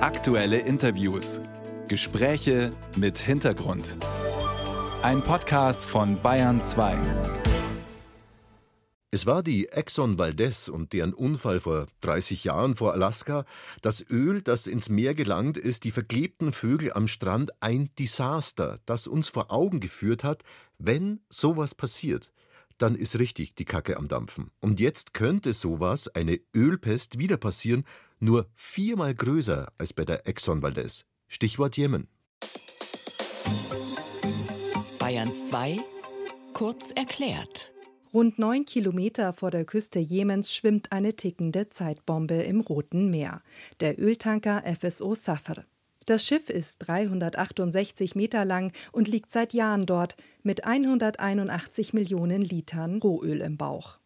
Aktuelle Interviews. Gespräche mit Hintergrund. Ein Podcast von Bayern 2. Es war die Exxon Valdez und deren Unfall vor 30 Jahren vor Alaska, das Öl, das ins Meer gelangt ist, die verklebten Vögel am Strand, ein Desaster, das uns vor Augen geführt hat, wenn sowas passiert, dann ist richtig die Kacke am Dampfen. Und jetzt könnte sowas, eine Ölpest, wieder passieren, nur viermal größer als bei der Exxon Valdez. Stichwort Jemen. Bayern 2 kurz erklärt. Rund neun Kilometer vor der Küste Jemens schwimmt eine tickende Zeitbombe im Roten Meer, der Öltanker FSO Safar. Das Schiff ist 368 Meter lang und liegt seit Jahren dort mit 181 Millionen Litern Rohöl im Bauch.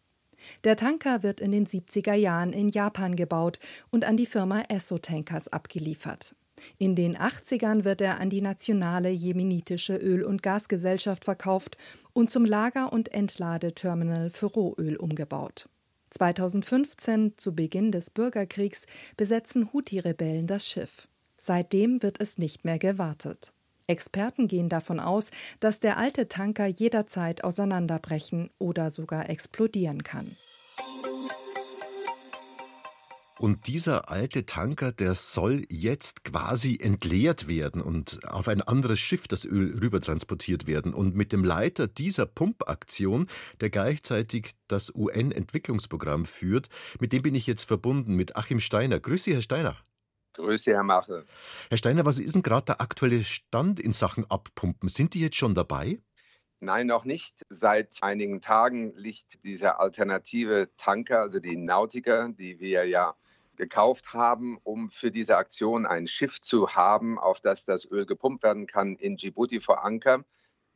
Der Tanker wird in den 70er Jahren in Japan gebaut und an die Firma Esso Tankers abgeliefert. In den 80ern wird er an die nationale jemenitische Öl- und Gasgesellschaft verkauft und zum Lager- und Entladeterminal für Rohöl umgebaut. 2015, zu Beginn des Bürgerkriegs, besetzen Houthi-Rebellen das Schiff. Seitdem wird es nicht mehr gewartet. Experten gehen davon aus, dass der alte Tanker jederzeit auseinanderbrechen oder sogar explodieren kann. Und dieser alte Tanker, der soll jetzt quasi entleert werden und auf ein anderes Schiff das Öl rübertransportiert werden. Und mit dem Leiter dieser Pumpaktion, der gleichzeitig das UN-Entwicklungsprogramm führt, mit dem bin ich jetzt verbunden, mit Achim Steiner. Grüße, Herr Steiner. Grüße, Herr Mache. Herr Steiner, was ist denn gerade der aktuelle Stand in Sachen Abpumpen? Sind die jetzt schon dabei? Nein, noch nicht. Seit einigen Tagen liegt dieser alternative Tanker, also die Nautiker, die wir ja gekauft haben, um für diese Aktion ein Schiff zu haben, auf das das Öl gepumpt werden kann, in Djibouti vor Anker.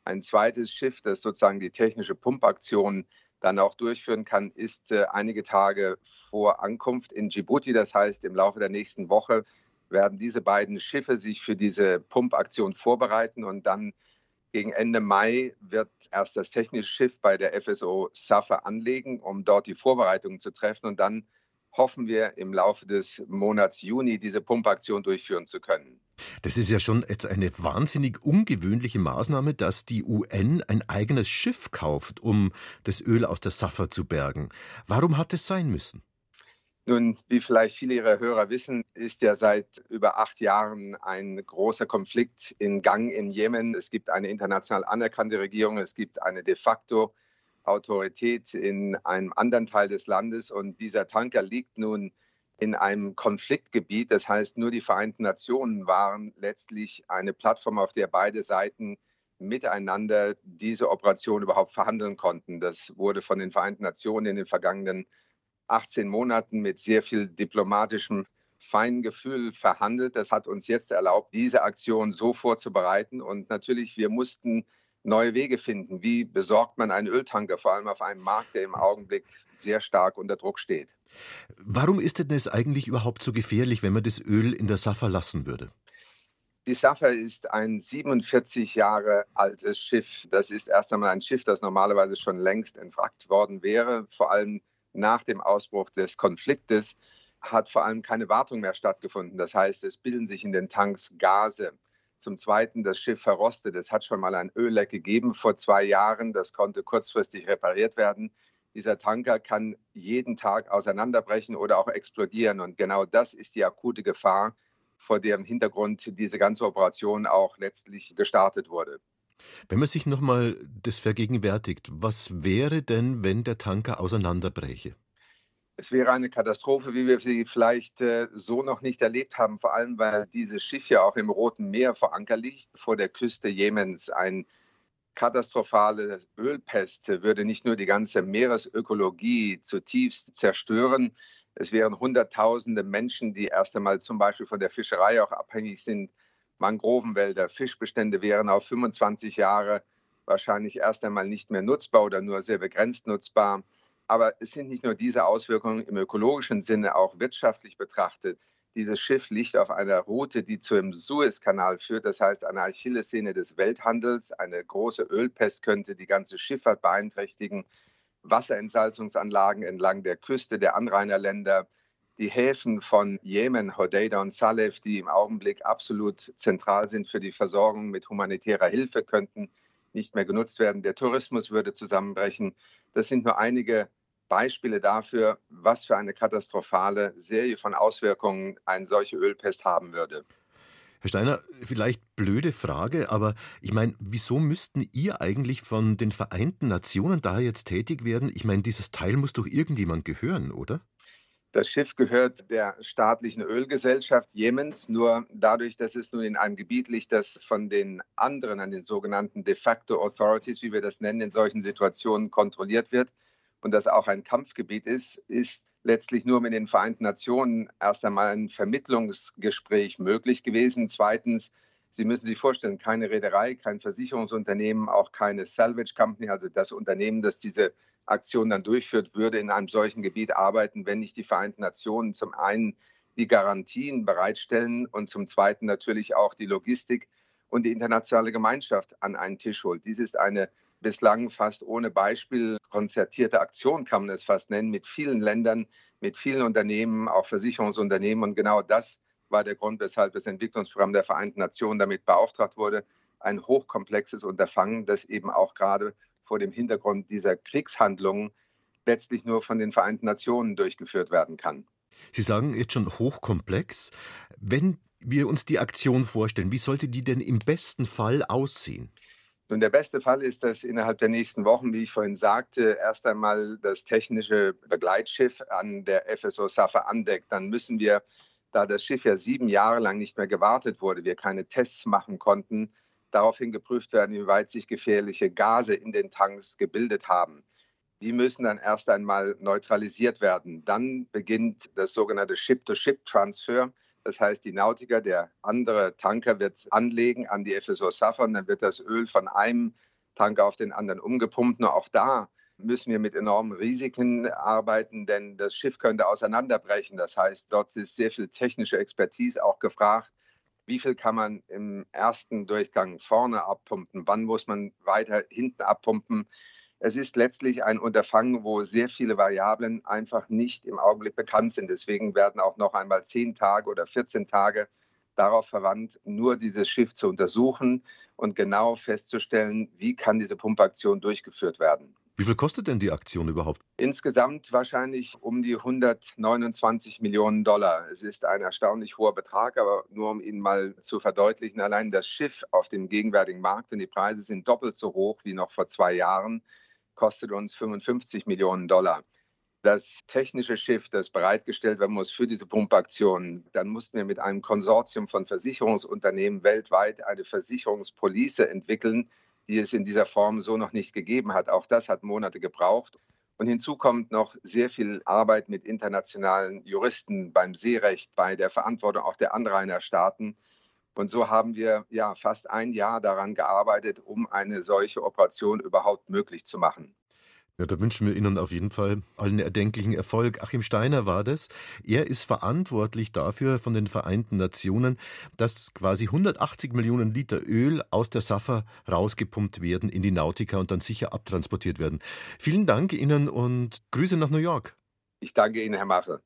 Ein zweites Schiff, das sozusagen die technische Pumpaktion dann auch durchführen kann, ist äh, einige Tage vor Ankunft in Djibouti. Das heißt, im Laufe der nächsten Woche werden diese beiden Schiffe sich für diese Pumpaktion vorbereiten und dann gegen Ende Mai wird erst das technische Schiff bei der FSO SAFA anlegen, um dort die Vorbereitungen zu treffen und dann hoffen wir im Laufe des Monats Juni diese Pumpaktion durchführen zu können. Das ist ja schon jetzt eine wahnsinnig ungewöhnliche Maßnahme, dass die UN ein eigenes Schiff kauft, um das Öl aus der Safa zu bergen. Warum hat es sein müssen? Nun, wie vielleicht viele Ihrer Hörer wissen, ist ja seit über acht Jahren ein großer Konflikt in Gang im Jemen. Es gibt eine international anerkannte Regierung, es gibt eine de facto Autorität in einem anderen Teil des Landes und dieser Tanker liegt nun in einem Konfliktgebiet. Das heißt, nur die Vereinten Nationen waren letztlich eine Plattform, auf der beide Seiten miteinander diese Operation überhaupt verhandeln konnten. Das wurde von den Vereinten Nationen in den vergangenen 18 Monaten mit sehr viel diplomatischem Feingefühl verhandelt. Das hat uns jetzt erlaubt, diese Aktion so vorzubereiten. Und natürlich, wir mussten neue Wege finden. Wie besorgt man einen Öltanker, vor allem auf einem Markt, der im Augenblick sehr stark unter Druck steht? Warum ist denn es eigentlich überhaupt so gefährlich, wenn man das Öl in der Safa lassen würde? Die Safa ist ein 47 Jahre altes Schiff. Das ist erst einmal ein Schiff, das normalerweise schon längst entwrackt worden wäre. Vor allem nach dem Ausbruch des Konfliktes hat vor allem keine Wartung mehr stattgefunden. Das heißt, es bilden sich in den Tanks Gase. Zum Zweiten, das Schiff verrostet. Es hat schon mal ein Ölleck gegeben vor zwei Jahren. Das konnte kurzfristig repariert werden. Dieser Tanker kann jeden Tag auseinanderbrechen oder auch explodieren. Und genau das ist die akute Gefahr, vor dem Hintergrund diese ganze Operation auch letztlich gestartet wurde. Wenn man sich nochmal das vergegenwärtigt, was wäre denn, wenn der Tanker auseinanderbräche? Es wäre eine Katastrophe, wie wir sie vielleicht äh, so noch nicht erlebt haben, vor allem weil dieses Schiff ja auch im Roten Meer vor Anker liegt, vor der Küste Jemens. Ein katastrophale Ölpest würde nicht nur die ganze Meeresökologie zutiefst zerstören, es wären Hunderttausende Menschen, die erst einmal zum Beispiel von der Fischerei auch abhängig sind. Mangrovenwälder, Fischbestände wären auf 25 Jahre wahrscheinlich erst einmal nicht mehr nutzbar oder nur sehr begrenzt nutzbar. Aber es sind nicht nur diese Auswirkungen im ökologischen Sinne, auch wirtschaftlich betrachtet. Dieses Schiff liegt auf einer Route, die zum Suezkanal führt, das heißt eine Achillessehne des Welthandels. Eine große Ölpest könnte die ganze Schifffahrt beeinträchtigen. Wasserentsalzungsanlagen entlang der Küste der Anrainerländer die Häfen von Jemen, Hodeida und Salef, die im Augenblick absolut zentral sind für die Versorgung mit humanitärer Hilfe, könnten nicht mehr genutzt werden. Der Tourismus würde zusammenbrechen. Das sind nur einige Beispiele dafür, was für eine katastrophale Serie von Auswirkungen eine solche Ölpest haben würde. Herr Steiner, vielleicht blöde Frage, aber ich meine, wieso müssten ihr eigentlich von den Vereinten Nationen da jetzt tätig werden? Ich meine, dieses Teil muss doch irgendjemand gehören, oder? Das Schiff gehört der staatlichen Ölgesellschaft Jemens, nur dadurch, dass es nun in einem Gebiet liegt, das von den anderen, an den sogenannten de facto Authorities, wie wir das nennen, in solchen Situationen kontrolliert wird und das auch ein Kampfgebiet ist, ist letztlich nur mit den Vereinten Nationen erst einmal ein Vermittlungsgespräch möglich gewesen. Zweitens, Sie müssen sich vorstellen, keine Reederei, kein Versicherungsunternehmen, auch keine Salvage Company, also das Unternehmen, das diese Aktion dann durchführt, würde in einem solchen Gebiet arbeiten, wenn nicht die Vereinten Nationen zum einen die Garantien bereitstellen und zum zweiten natürlich auch die Logistik und die internationale Gemeinschaft an einen Tisch holt. Dies ist eine bislang fast ohne Beispiel konzertierte Aktion, kann man es fast nennen, mit vielen Ländern, mit vielen Unternehmen, auch Versicherungsunternehmen. Und genau das war der Grund, weshalb das Entwicklungsprogramm der Vereinten Nationen damit beauftragt wurde, ein hochkomplexes Unterfangen, das eben auch gerade vor dem Hintergrund dieser Kriegshandlungen letztlich nur von den Vereinten Nationen durchgeführt werden kann. Sie sagen jetzt schon hochkomplex. Wenn wir uns die Aktion vorstellen, wie sollte die denn im besten Fall aussehen? Nun, der beste Fall ist, dass innerhalb der nächsten Wochen, wie ich vorhin sagte, erst einmal das technische Begleitschiff an der FSO Safa andeckt. Dann müssen wir, da das Schiff ja sieben Jahre lang nicht mehr gewartet wurde, wir keine Tests machen konnten, daraufhin geprüft werden, inwieweit sich gefährliche Gase in den Tanks gebildet haben. Die müssen dann erst einmal neutralisiert werden. Dann beginnt das sogenannte Ship-to-Ship-Transfer. Das heißt, die Nautiker, der andere Tanker wird anlegen an die FSO Safran, dann wird das Öl von einem Tanker auf den anderen umgepumpt. Nur auch da müssen wir mit enormen Risiken arbeiten, denn das Schiff könnte auseinanderbrechen. Das heißt, dort ist sehr viel technische Expertise auch gefragt wie viel kann man im ersten Durchgang vorne abpumpen, wann muss man weiter hinten abpumpen. Es ist letztlich ein Unterfangen, wo sehr viele Variablen einfach nicht im Augenblick bekannt sind. Deswegen werden auch noch einmal zehn Tage oder 14 Tage darauf verwandt, nur dieses Schiff zu untersuchen und genau festzustellen, wie kann diese Pumpaktion durchgeführt werden. Wie viel kostet denn die Aktion überhaupt? Insgesamt wahrscheinlich um die 129 Millionen Dollar. Es ist ein erstaunlich hoher Betrag, aber nur um Ihnen mal zu verdeutlichen, allein das Schiff auf dem gegenwärtigen Markt, und die Preise sind doppelt so hoch wie noch vor zwei Jahren, kostet uns 55 Millionen Dollar. Das technische Schiff, das bereitgestellt werden muss für diese Pumpaktion, dann mussten wir mit einem Konsortium von Versicherungsunternehmen weltweit eine Versicherungspolice entwickeln, die es in dieser Form so noch nicht gegeben hat. Auch das hat Monate gebraucht. Und hinzu kommt noch sehr viel Arbeit mit internationalen Juristen beim Seerecht, bei der Verantwortung auch der Anrainerstaaten. Und so haben wir ja fast ein Jahr daran gearbeitet, um eine solche Operation überhaupt möglich zu machen. Ja, da wünschen wir Ihnen auf jeden Fall allen erdenklichen Erfolg. Achim Steiner war das. Er ist verantwortlich dafür von den Vereinten Nationen, dass quasi 180 Millionen Liter Öl aus der Safa rausgepumpt werden in die Nautica und dann sicher abtransportiert werden. Vielen Dank Ihnen und Grüße nach New York. Ich danke Ihnen, Herr Mache.